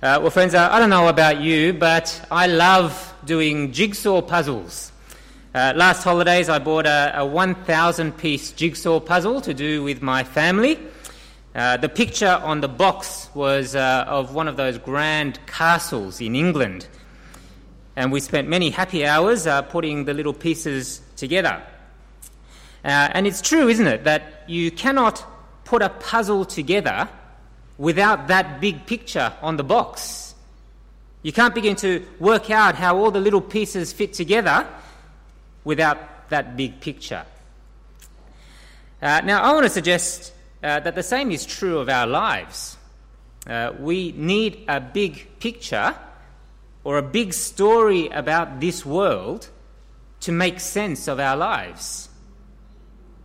Uh, well, friends, uh, I don't know about you, but I love doing jigsaw puzzles. Uh, last holidays, I bought a, a 1,000 piece jigsaw puzzle to do with my family. Uh, the picture on the box was uh, of one of those grand castles in England. And we spent many happy hours uh, putting the little pieces together. and it's true, isn't it, that you cannot put a puzzle together without that big picture on the box. You can't begin to work out how all the little pieces fit together without that big picture. Uh, now, I want to suggest uh, that the same is true of our lives. Uh, we need a big picture or a big story about this world to make sense of our lives.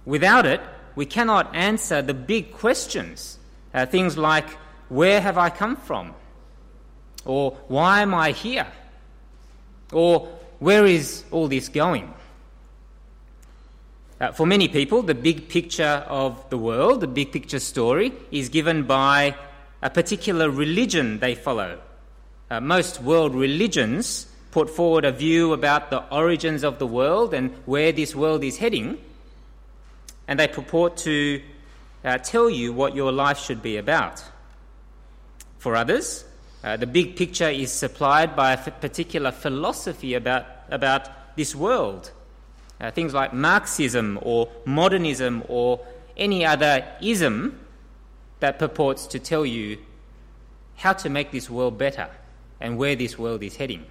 Without it, we cannot answer the big questions uh, things like, Where have I come from? Or, Why am I here? Or, Where is all this going? Uh, for many people, the big picture of the world, the big picture story, is given by a particular religion they follow. Uh, most world religions put forward a view about the origins of the world and where this world is heading, and they purport to uh, tell you what your life should be about. For others, uh, the big picture is supplied by a f- particular philosophy about, about this world. Uh, things like Marxism or modernism or any other ism that purports to tell you how to make this world better and where this world is heading.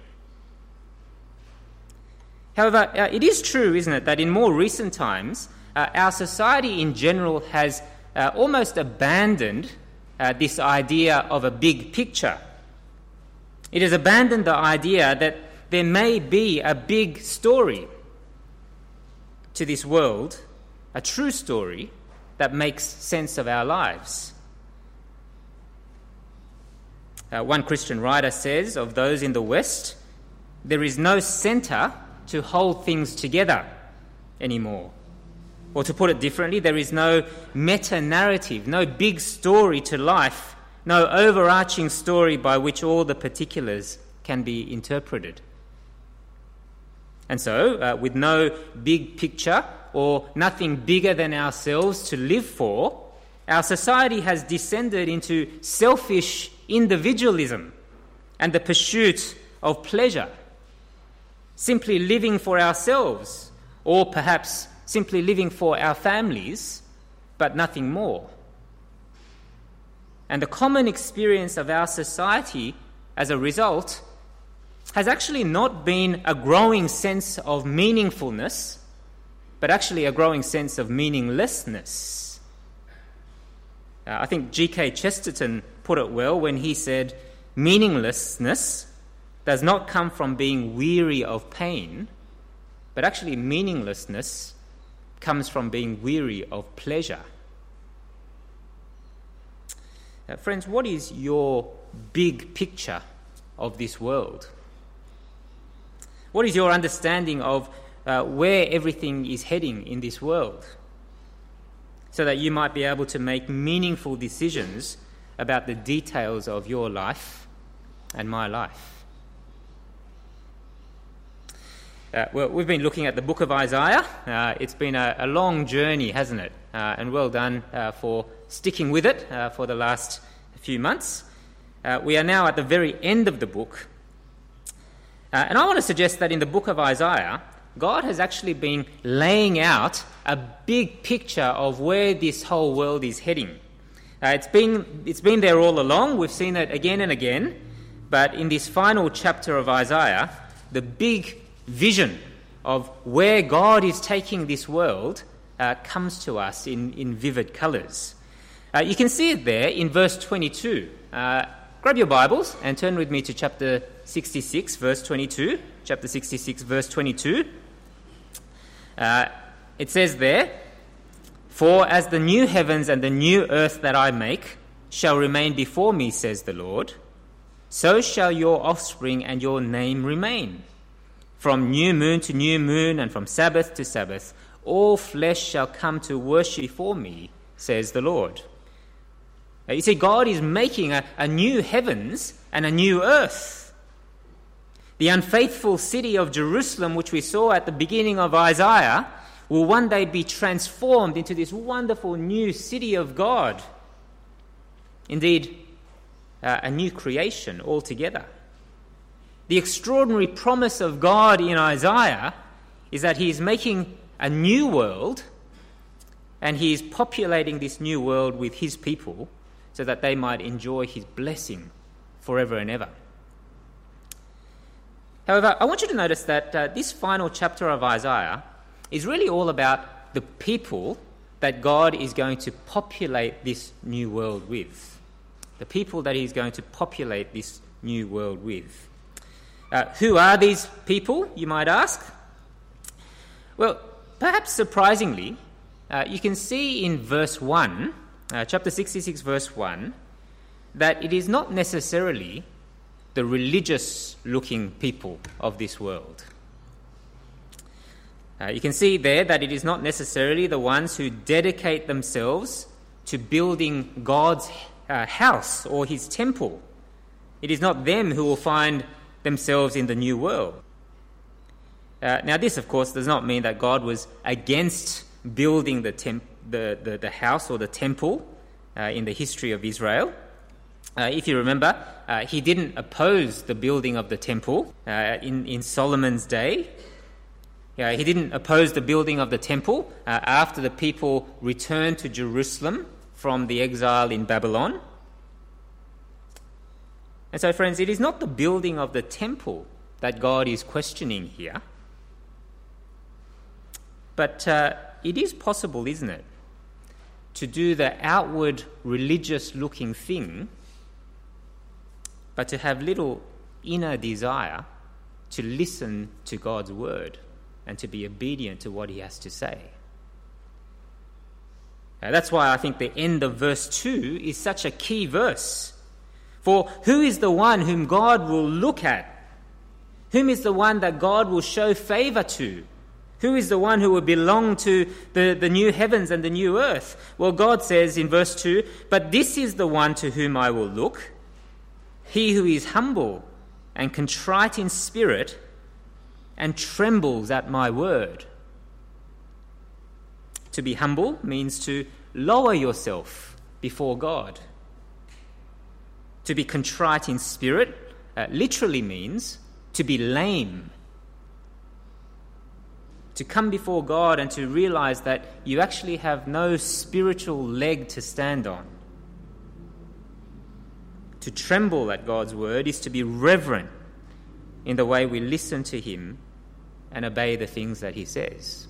However, uh, it is true, isn't it, that in more recent times, uh, our society in general has uh, almost abandoned uh, this idea of a big picture. It has abandoned the idea that there may be a big story to this world, a true story that makes sense of our lives. Uh, one Christian writer says of those in the West, there is no center to hold things together anymore. Or to put it differently, there is no meta narrative, no big story to life, no overarching story by which all the particulars can be interpreted. And so, uh, with no big picture or nothing bigger than ourselves to live for, our society has descended into selfish individualism and the pursuit of pleasure, simply living for ourselves, or perhaps simply living for our families, but nothing more. And the common experience of our society as a result has actually not been a growing sense of meaningfulness, but actually a growing sense of meaninglessness. Uh, I think G.K. Chesterton put it well when he said, Meaninglessness does not come from being weary of pain, but actually, meaninglessness comes from being weary of pleasure. Now, friends, what is your big picture of this world? What is your understanding of uh, where everything is heading in this world? So that you might be able to make meaningful decisions about the details of your life and my life. Uh, well, we've been looking at the book of Isaiah. Uh, it's been a, a, long journey, hasn't it? Uh, and well done uh, for sticking with it uh, for the last few months. Uh, we are now at the very end of the book. and I want to suggest that in the book of Isaiah, God has actually been laying out a big picture of where this whole world is heading. it's, been, it's been there all along, we've seen it again and again, but in this final chapter of Isaiah, the big vision of where God is taking this world uh, comes to us in, in vivid colours. Uh, you can see it there in verse 22. Uh, grab your Bibles and turn with me to chapter 66, verse 22. Chapter 66, verse 22. Uh, it says there, For as the new heavens and the new earth that I make shall remain before me, says the Lord, so shall your offspring and your name remain from new moon to new moon, and from Sabbath to Sabbath, all flesh shall come to worship before me, says the Lord. Uh, you see, God is making a, a new heavens and a new earth. The unfaithful city of Jerusalem, which we saw at the beginning of Isaiah, will one day be transformed into this wonderful new city of God. Indeed, uh, a new creation altogether. The extraordinary promise of God in Isaiah is that He is making a new world and He is populating this new world with His people so that they might enjoy His blessing forever and ever. However, I want you to notice that uh, this final chapter of Isaiah is really all about the people that God is going to populate this new world with. The people that He's going to populate this new world with. Uh, who are these people, you might ask? Well, perhaps surprisingly, uh, you can see in verse 1, uh, chapter 66, verse 1, that it is not necessarily the religious looking people of this world. Uh, you can see there that it is not necessarily the ones who dedicate themselves to building God's uh, house or his temple. It is not them who will find themselves in the new world. Uh, now, this, of course, does not mean that God was against building the, temp- the, the, the, house or the temple uh, in the history of Israel. Uh, if you remember, uh, he didn't oppose the building of the temple uh, in, in Solomon's day. he didn't oppose the building of the temple uh, after the people returned to Jerusalem from the exile in Babylon. And so, friends, it is not the building of the temple that God is questioning here. But uh, it is possible, isn't it, to do the outward religious looking thing but to have little inner desire to listen to God's word and to be obedient to what he has to say. Now, that's why I think the end of verse 2 is such a key verse. For who is the one whom God will look at? Whom is the one that God will show favor to? Who is the one who will belong to the, the new heavens and the new earth? Well, God says in verse 2 But this is the one to whom I will look he who is humble and contrite in spirit and trembles at my word. To be humble means to lower yourself before God. To be contrite in spirit uh, literally means to be lame. To come before God and to realize that you actually have no spiritual leg to stand on. To tremble at God's word is to be reverent in the way we listen to Him and obey the things that He says.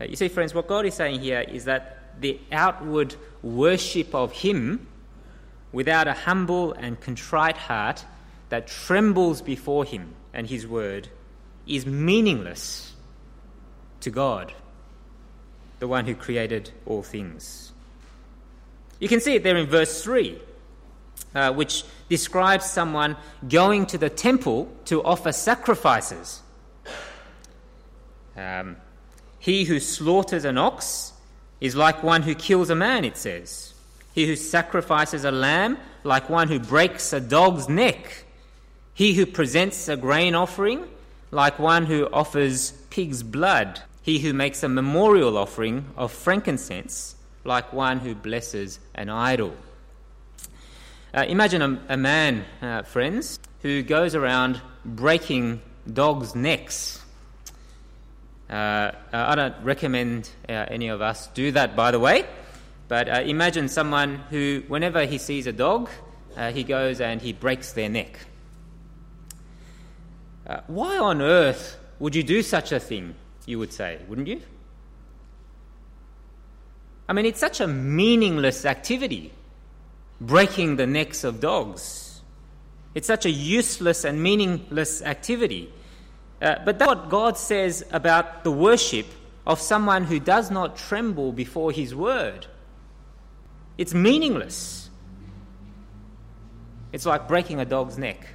You see, friends, what God is saying here is that the outward worship of Him without a humble and contrite heart that trembles before Him and His word is meaningless to God, the one who created all things. You can see it there in verse 3 uh, which describes someone going to the temple to offer sacrifices. Um, he who slaughters an ox is like one who kills a man, it says. He who sacrifices a lamb, like one who breaks a dog's neck. He who presents a grain offering, like one who offers pig's blood. He who makes a memorial offering of frankincense, like one who blesses an idol. Uh, imagine a, a man, uh, friends, who goes around breaking dogs' necks. Uh, I don't recommend uh, any of us do that, by the way, but uh, imagine someone who, whenever he sees a dog, he goes and he breaks their neck. why on earth would you do such a thing, you would say, wouldn't you? I mean, it's such a meaningless activity breaking the necks of dogs. It's such a useless and meaningless activity. Uh, but that's what God says about the worship of someone who does not tremble before his word. It's meaningless. It's like breaking a dog's neck.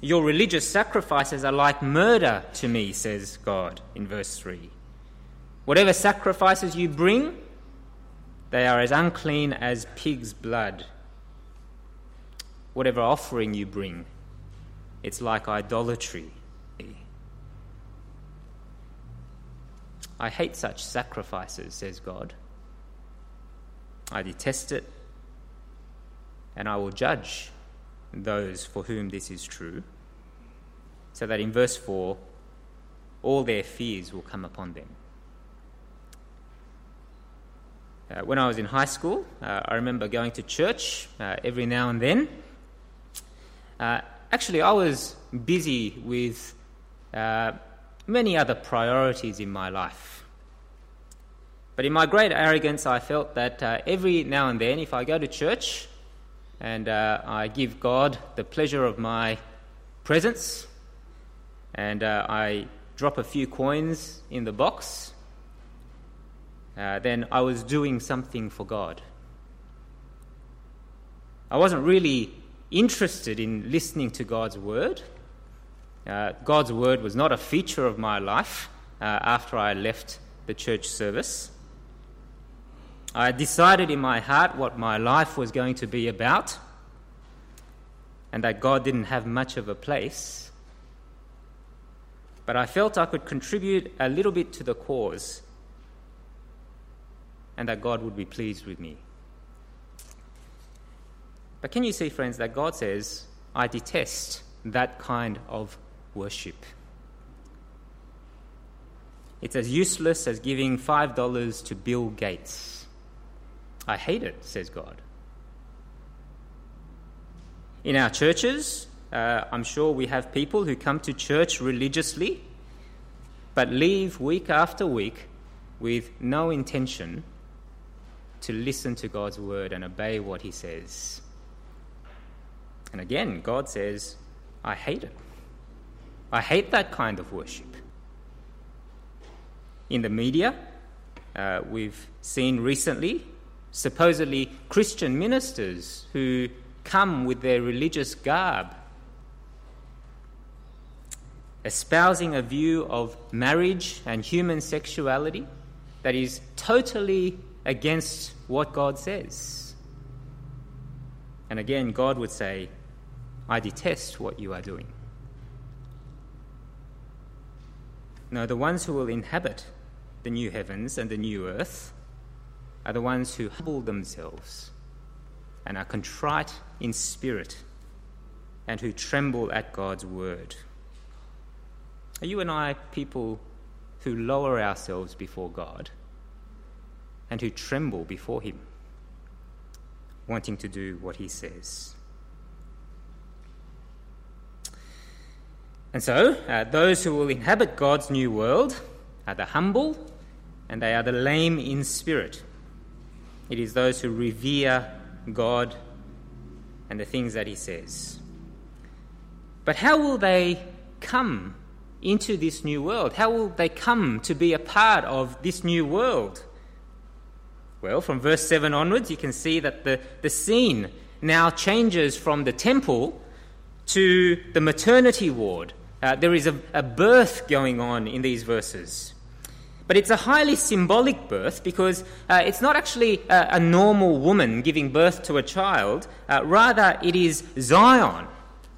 Your religious sacrifices are like murder to me, says God in verse 3. Whatever sacrifices you bring, They are as unclean as pig's blood. Whatever offering you bring, it's like idolatry. I hate such sacrifices, says God. I detest it, and I will judge those for whom this is true, so that in verse 4, all their fears will come upon them. Uh, when I was in high school, uh, I remember going to church uh, every now and then. Uh, actually, I was busy with uh, many other priorities in my life. But in my great arrogance, I felt that uh, every now and then, if I go to church and I give God the pleasure of my presence, and I drop a few coins in the box, uh, then I was doing something for God. I wasn't really interested in listening to God's word. Uh, God's word was not a feature of my life uh, after I left the church service. I decided in my heart what my life was going to be about, and that God didn't have much of a place. But I felt I could contribute a little bit to the cause and that God would be pleased with me. But can you see, friends, that God says, I detest that kind of worship? It's as useless as giving $5 to Bill Gates. I hate it, says God. In our churches, uh, I'm sure we have people who come to church religiously but leave week after week with no intention to listen to God's word and obey what he says. And again, God says, I hate it. I hate that kind of worship. In the media, uh, we've seen recently supposedly Christian ministers who come with their religious garb, espousing a view of marriage and human sexuality that is totally against what God says. And again, God would say, I detest what you are doing. No, the ones who will inhabit the new heavens and the new earth are the ones who humble themselves and are contrite in spirit and who tremble at God's word. Are you and I people who lower ourselves before God? and who tremble before him, wanting to do what he says. And so, uh, those who will inhabit God's new world are the humble and they are the lame in spirit. It is those who revere God and the things that He says. But how will they come into this new world? How will they come to be a part of this new world? Well, from verse 7 onwards, you can see that the, the scene now changes from the temple to the maternity ward. Uh, there is a, a birth going on in these verses. But it's a highly symbolic birth because uh, it's not actually a, a, normal woman giving birth to a child. Uh, rather, it is Zion,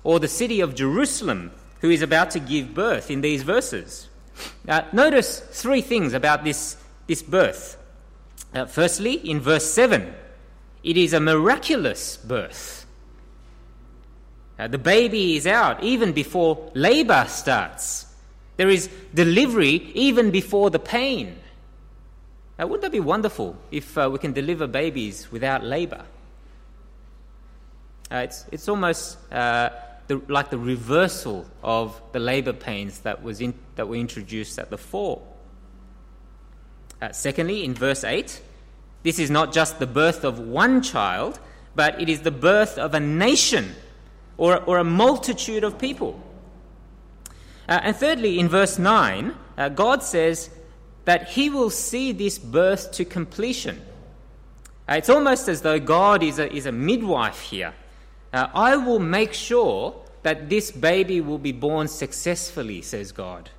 or the city of Jerusalem, who is about to give birth in these verses. Uh, notice three things about this, this birth. Uh, firstly, in verse 7, it is a miraculous birth. Uh, the baby is out even before labor starts. There is delivery even before the pain. Uh, wouldn't that be wonderful if uh, we can deliver babies without labor? Uh, it's, it's almost uh, the, like the reversal of the labor pains that, was in, that were introduced at the fall. Uh, secondly, in verse 8, this is not just the birth of one child, but it is the birth of a nation or, or a multitude of people. Uh, and thirdly, in verse 9, uh, God says that He will see this birth to completion. Uh, it's almost as though God is a, is a midwife here. Uh, I will make sure that this baby will be born successfully, says God.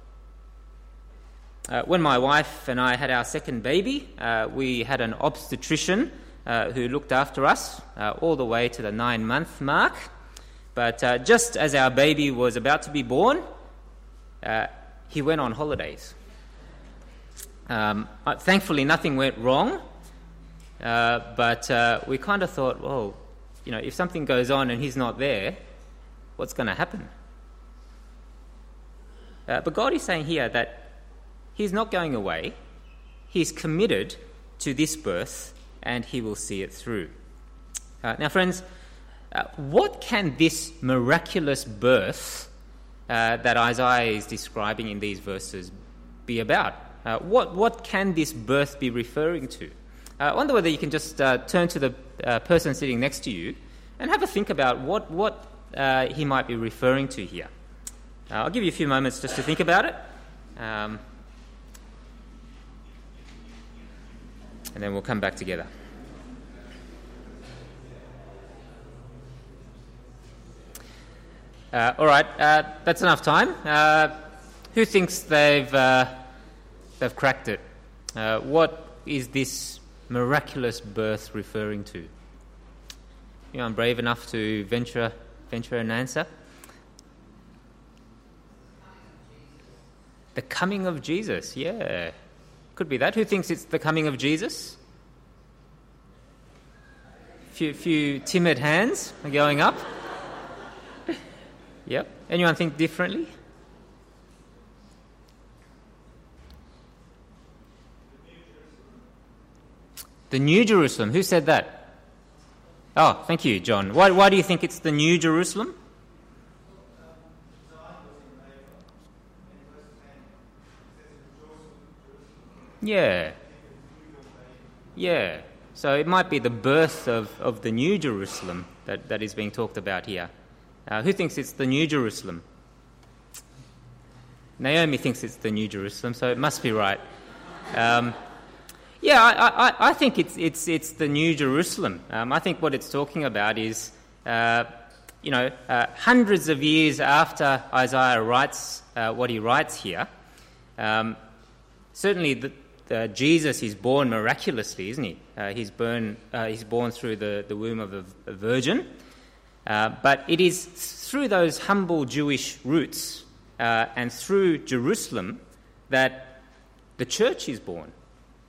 uh, when my wife and I had our second baby, uh, we had an obstetrician who looked after us all the way to the nine month mark. But just as our baby was about to be born, uh, he went on holidays. Um, thankfully, nothing went wrong, but we kind of thought, well, you know, if something goes on and he's not there, what's going to happen? Uh, but God is saying here that He's not going away. He's committed to this birth and He will see it through. Uh, now, friends, uh, what can this miraculous birth uh, that Isaiah is describing in these verses be about? Uh, what, what can this birth be referring to? Uh, I wonder whether you can just turn to the person sitting next to you and have a think about what, what he might be referring to here. Uh, I'll give you a few moments just to think about it. Um, and then we'll come back together. Uh, all right, uh, that's enough time. Uh, who thinks they've, uh, they've cracked it? Uh, what is this miraculous birth referring to? You know, I'm brave enough to venture, venture an answer. The coming of Jesus, yeah. Could be that. Who thinks it's the coming of Jesus? Few, few timid hands are going up. Yep. Anyone think differently? The New Jerusalem. Who said that? Oh, thank you, John. Why, why do you think it's the New Jerusalem? Yeah. Yeah. So it might be the birth of, of the New Jerusalem that, that is being talked about here. Uh, who thinks it's the New Jerusalem? Naomi thinks it's the New Jerusalem, so it must be right. Um, yeah, I, I, I, think it's, it's, it's the New Jerusalem. Um, I think what it's talking about is, uh, you know, uh, hundreds of years after Isaiah writes uh, what he writes here, um, certainly the, uh, Jesus is born miraculously, isn't he? Uh, he's, born, uh, he's born through the, the womb of a, a virgin. Uh, but it is through those humble Jewish roots uh, and through Jerusalem that the church is born,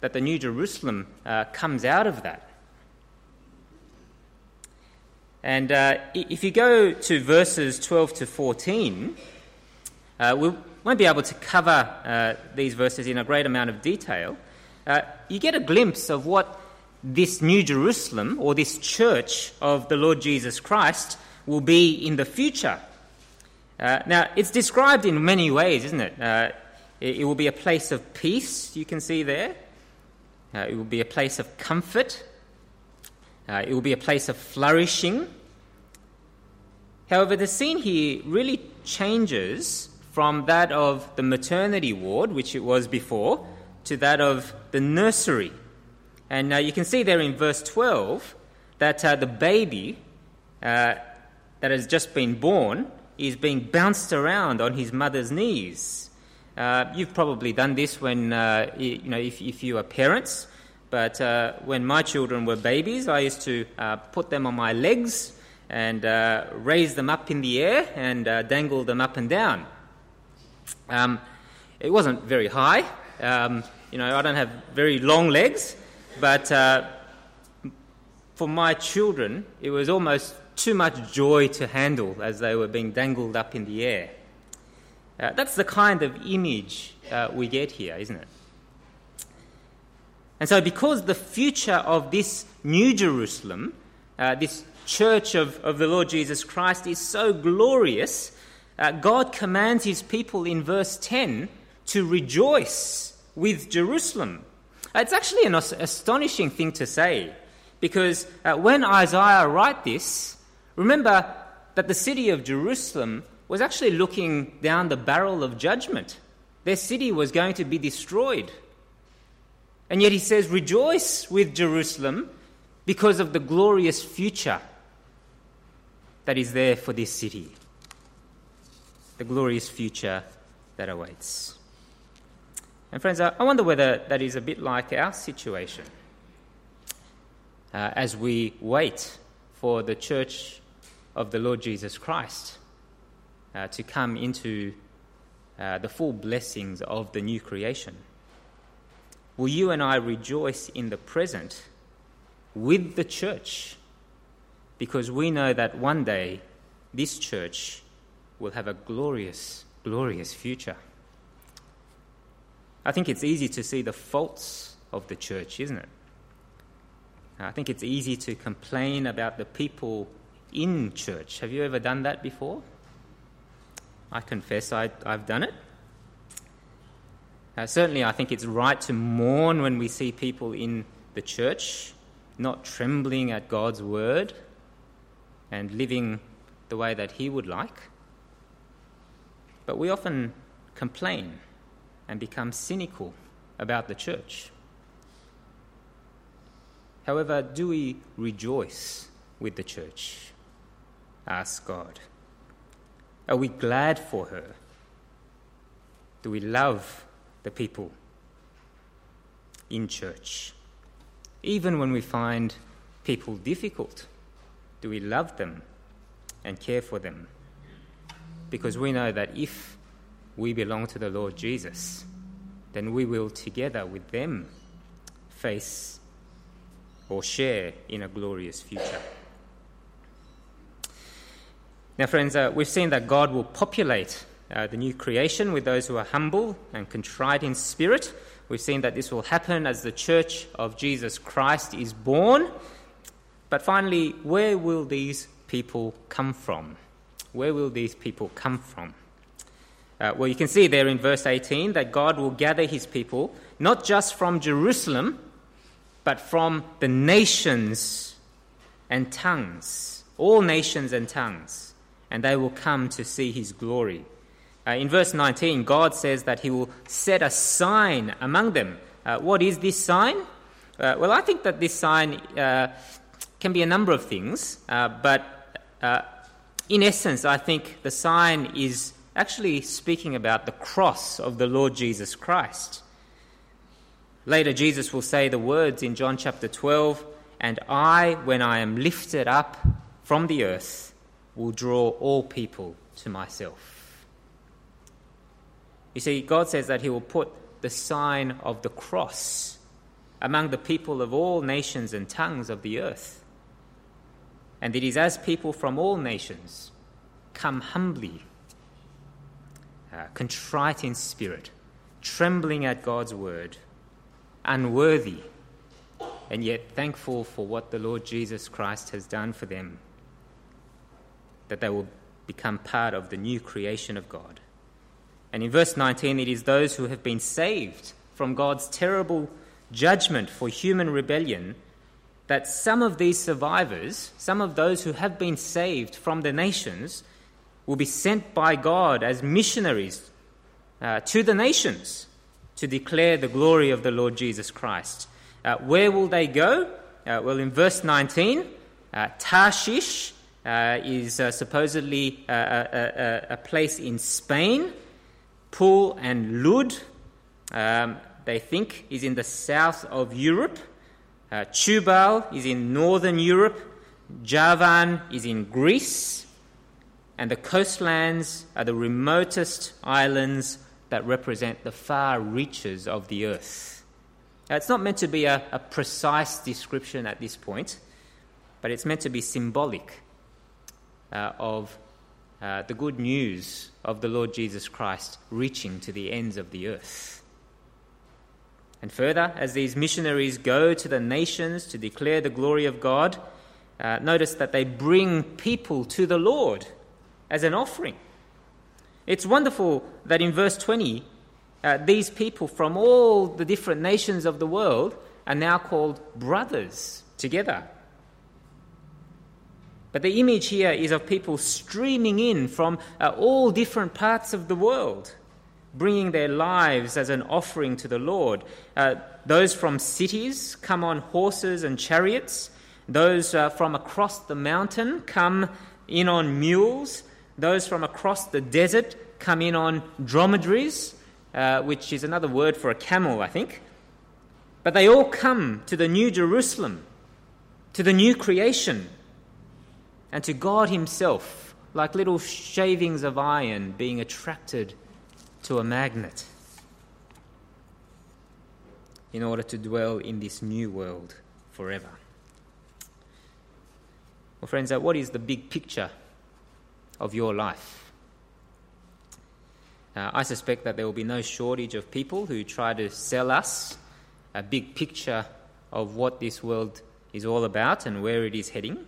that the New Jerusalem uh, comes out of that. And if you go to verses 12 to 14, we'll won't be able to cover uh, these verses in a great amount of detail, uh, you get a glimpse of what this New Jerusalem or this church of the Lord Jesus Christ will be in the future. Uh, now, it's described in many ways, isn't it? Uh, it? it? will be a place of peace, you can see there. Uh, it will be a place of comfort. Uh, it will be a place of flourishing. However, the scene here really changes from that of the maternity ward, which it was before, to that of the nursery. And uh, you can see there in verse 12 that uh, the baby uh, that has just been born is being bounced around on his mother's knees. Uh, you've probably done this when, uh, you know, if, if you are parents. But uh, when my children were babies, I used to put them on my legs and raise them up in the air and dangle them up and down. Um, it wasn't very high. Um, you know, I don't have very long legs, but uh, for my children, it was almost too much joy to handle as they were being dangled up in the air. Uh, that's the kind of image uh, we get here, isn't it? And so, because the future of this New Jerusalem, uh, this church of, of the Lord Jesus Christ, is so glorious, uh, God commands his people in verse 10 to rejoice with Jerusalem. It's actually an astonishing thing to say because uh, when Isaiah wrote this, remember that the city of Jerusalem was actually looking down the barrel of judgment. Their city was going to be destroyed. And yet he says, Rejoice with Jerusalem because of the glorious future that is there for this city the glorious future that awaits. And, friends, I wonder whether that is a bit like our situation uh, as we wait for the church of the Lord Jesus Christ uh, to come into uh, the full blessings of the new creation. Will you and I rejoice in the present with the church because we know that one day this church will have a glorious, glorious future? I think it's easy to see the faults of the church, isn't it? I think it's easy to complain about the people in church. Have you ever done that before? I confess I, have done it. Uh, certainly, I think it's right to mourn when we see people in the church not trembling at God's word and living the way that He would like. But we often complain and become cynical about the church. However, do we rejoice with the church? Ask God. Are we glad for her? Do we love the people in church? Even when we find people difficult, do we love them and care for them? Because we know that if we belong to the Lord Jesus, then we will together with them face or share in a glorious future. Now, friends, uh, we've seen that God will populate uh, the new creation with those who are humble and contrite in spirit. We've seen that this will happen as the church of Jesus Christ is born. But finally, where will these people come from? Where will these people come from? Uh, well, you can see there in verse 18 that God will gather his people not just from Jerusalem, but from the nations and tongues, all nations and tongues and they will come to see his glory. Uh, in verse 19, God says that he will set a sign among them. Uh, what is this sign? Uh, well, I think that this sign uh, can be a number of things, uh, but in essence, I think the sign is actually speaking about the cross of the Lord Jesus Christ. Later, Jesus will say the words in John chapter 12 And I, when I am lifted up from the earth, will draw all people to myself. You see, God says that He will put the sign of the cross among the people of all nations and tongues of the earth. And it is as people from all nations come humbly, uh, contrite in spirit, trembling at God's word, unworthy, and yet thankful for what the Lord Jesus Christ has done for them that they will become part of the new creation of God. And in verse 19, it is those who have been saved from God's terrible judgment for human rebellion that some of these survivors, some of those who have been saved from the nations, will be sent by God as missionaries uh, to the nations to declare the glory of the Lord Jesus Christ. Uh, where will they go? Uh, well, in verse 19, uh, Tarshish uh, is uh, supposedly a, a, a, place in Spain. Pul and Lud, um, they think, is in the south of Europe. Tubal is in northern Europe. Javan is in Greece. And the coastlands are the remotest islands that represent the far reaches of the earth. Now, it's not meant to be a, a precise description at this point, but it's meant to be symbolic uh, of uh, the good news of the Lord Jesus Christ reaching to the ends of the earth. And further, as these missionaries go to the nations to declare the glory of God, uh, notice that they bring people to the Lord as an offering. It's wonderful that in verse 20, uh, these people from all the different nations of the world are now called brothers together but the image here is of people streaming in from uh, all different parts of the world, bringing their lives as an offering to the Lord. Uh, those from cities come on horses and chariots. Those uh, from across the mountain come in on mules. Those from across the desert come in on dromedaries. uh, which is another word for a camel, I think. But they all come to the new Jerusalem, to the new creation, and to God Himself, like little shavings of iron being attracted to a magnet in order to dwell in this new world forever. Well, friends, uh, what is the big picture of your life? Uh, I suspect that there will be no shortage of people who try to sell us a big picture of what this world is all about and where it is heading,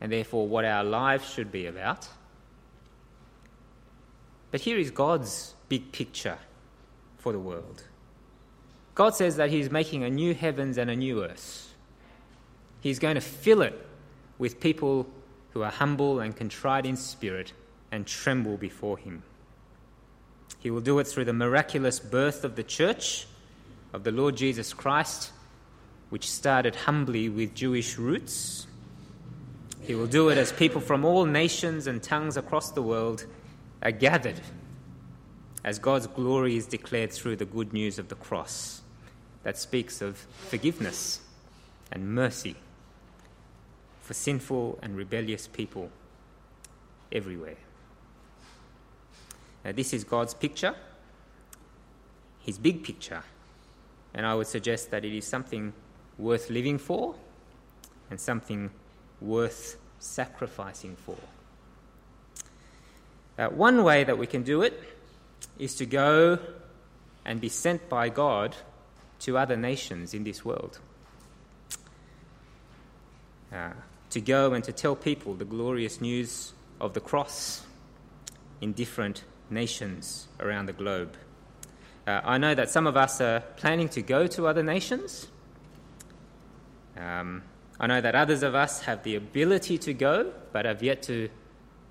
and therefore what our lives should be about. But here is God's big picture for the world. God says that He's making a new heavens and a new earth. He's going to fill it with people who are humble and contrite in spirit and tremble before Him. He will do it through the miraculous birth of the church, of the Lord Jesus Christ, which started humbly with Jewish roots. He will do it as people from all nations and tongues across the world are gathered, as God's glory is declared through the good news of the cross that speaks of forgiveness and mercy for sinful and rebellious people everywhere. Now, this is God's picture, His big picture, and I would suggest that it is something worth living for and something worth sacrificing for. Uh, one way that we can do it is to go and be sent by God to other nations in this world. Uh, to go and to tell people the glorious news of the cross in different nations around the globe. Uh, I know that some of us are planning to go to other nations. Um, I know that others of us have the ability to go, but have yet to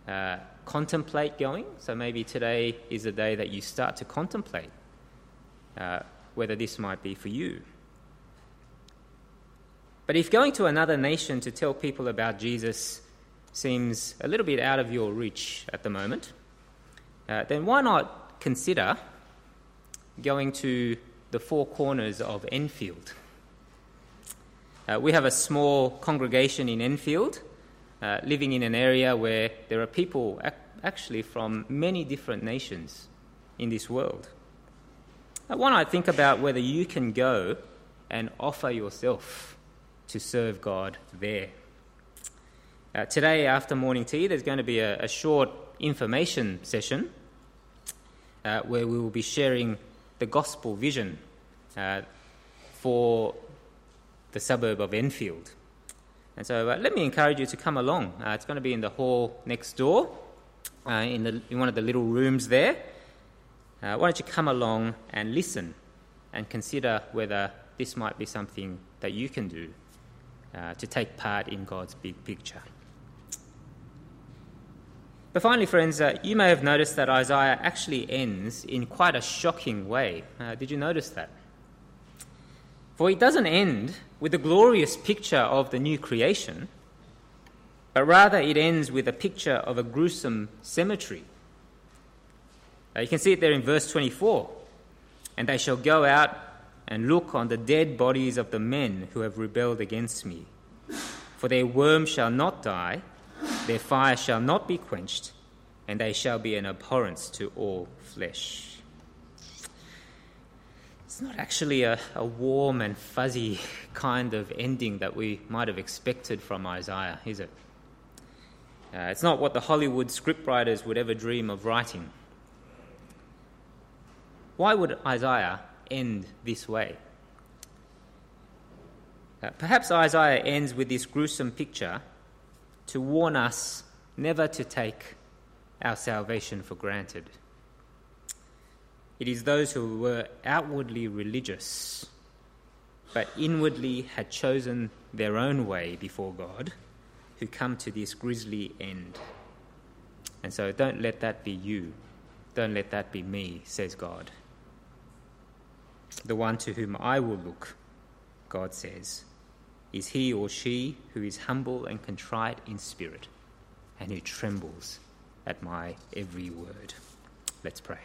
uh, contemplate going. So maybe today is a day that you start to contemplate uh, whether this might be for you. But if going to another nation to tell people about Jesus seems a little bit out of your reach at the moment, uh, then why not consider going to the four corners of Enfield? Uh, we have a small congregation in Enfield, uh, living in an area where there are people ac- actually from many different nations in this world. Why not think about whether you can go and offer yourself to serve God there? Uh, today, after morning tea, there's going to be a, a short information session uh, where we will be sharing the gospel vision uh, for the suburb of Enfield. And so uh, let me encourage you to come along. Uh, it's going to be in the hall next door, uh, in, the, in one of the little rooms there. Why don't you come along and listen and consider whether this might be something that you can do uh, to take part in God's big picture. But finally, friends, uh, you may have noticed that Isaiah actually ends in quite a shocking way. Uh, did you notice that? For it doesn't end with a glorious picture of the new creation, but rather it ends with a picture of a gruesome cemetery uh, you can see it there in verse 24. And they shall go out and look on the dead bodies of the men who have rebelled against me. For their worm shall not die, their fire shall not be quenched, and they shall be an abhorrence to all flesh. It's not actually a, a warm and fuzzy kind of ending that we might have expected from Isaiah, is it? Uh, it's not what the Hollywood scriptwriters would ever dream of writing. Why would Isaiah end this way? Uh, perhaps Isaiah ends with this gruesome picture to warn us never to take our salvation for granted. It is those who were outwardly religious, but inwardly had chosen their own way before God, who come to this grisly end. And so don't let that be you. Don't let that be me, says God the one to whom I will look, God says, is he or she who is humble and contrite in spirit and who trembles at my every word. Let's pray.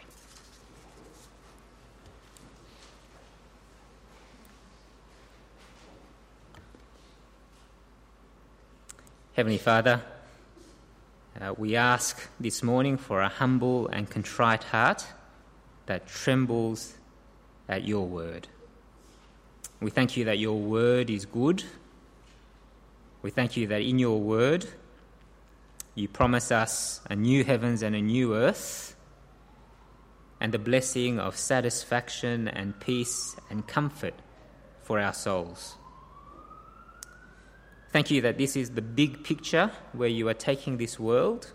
Heavenly Father, uh, we ask this morning for a humble and contrite heart that trembles at your word. We thank you that your word is good. We thank you that in your word you promise us a new heavens and a new earth and the blessing of satisfaction and peace and comfort for our souls. Thank you that this is the big picture where you are taking this world.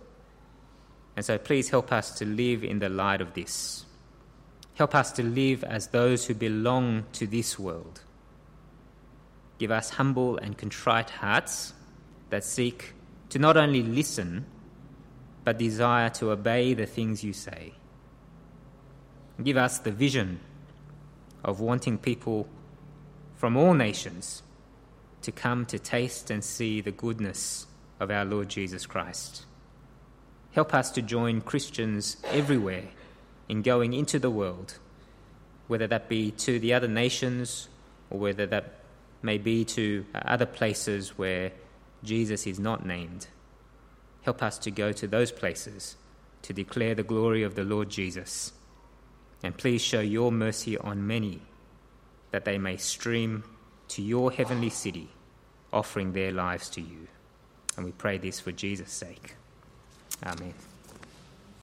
And so please help us to live in the light of this. Help us to live as those who belong to this world. Give us humble and contrite hearts that seek to not only listen, but desire to obey the things you say. Give us the vision of wanting people from all nations to come to taste and see the goodness of our Lord Jesus Christ. Help us to join Christians everywhere in going into the world, whether that be to the other nations or whether that may be to uh, other places where Jesus is not named. Help us to go to those places to declare the glory of the Lord Jesus. And please show your mercy on many, that they may stream to your heavenly city, offering their lives to you. And we pray this for Jesus' sake. Amen.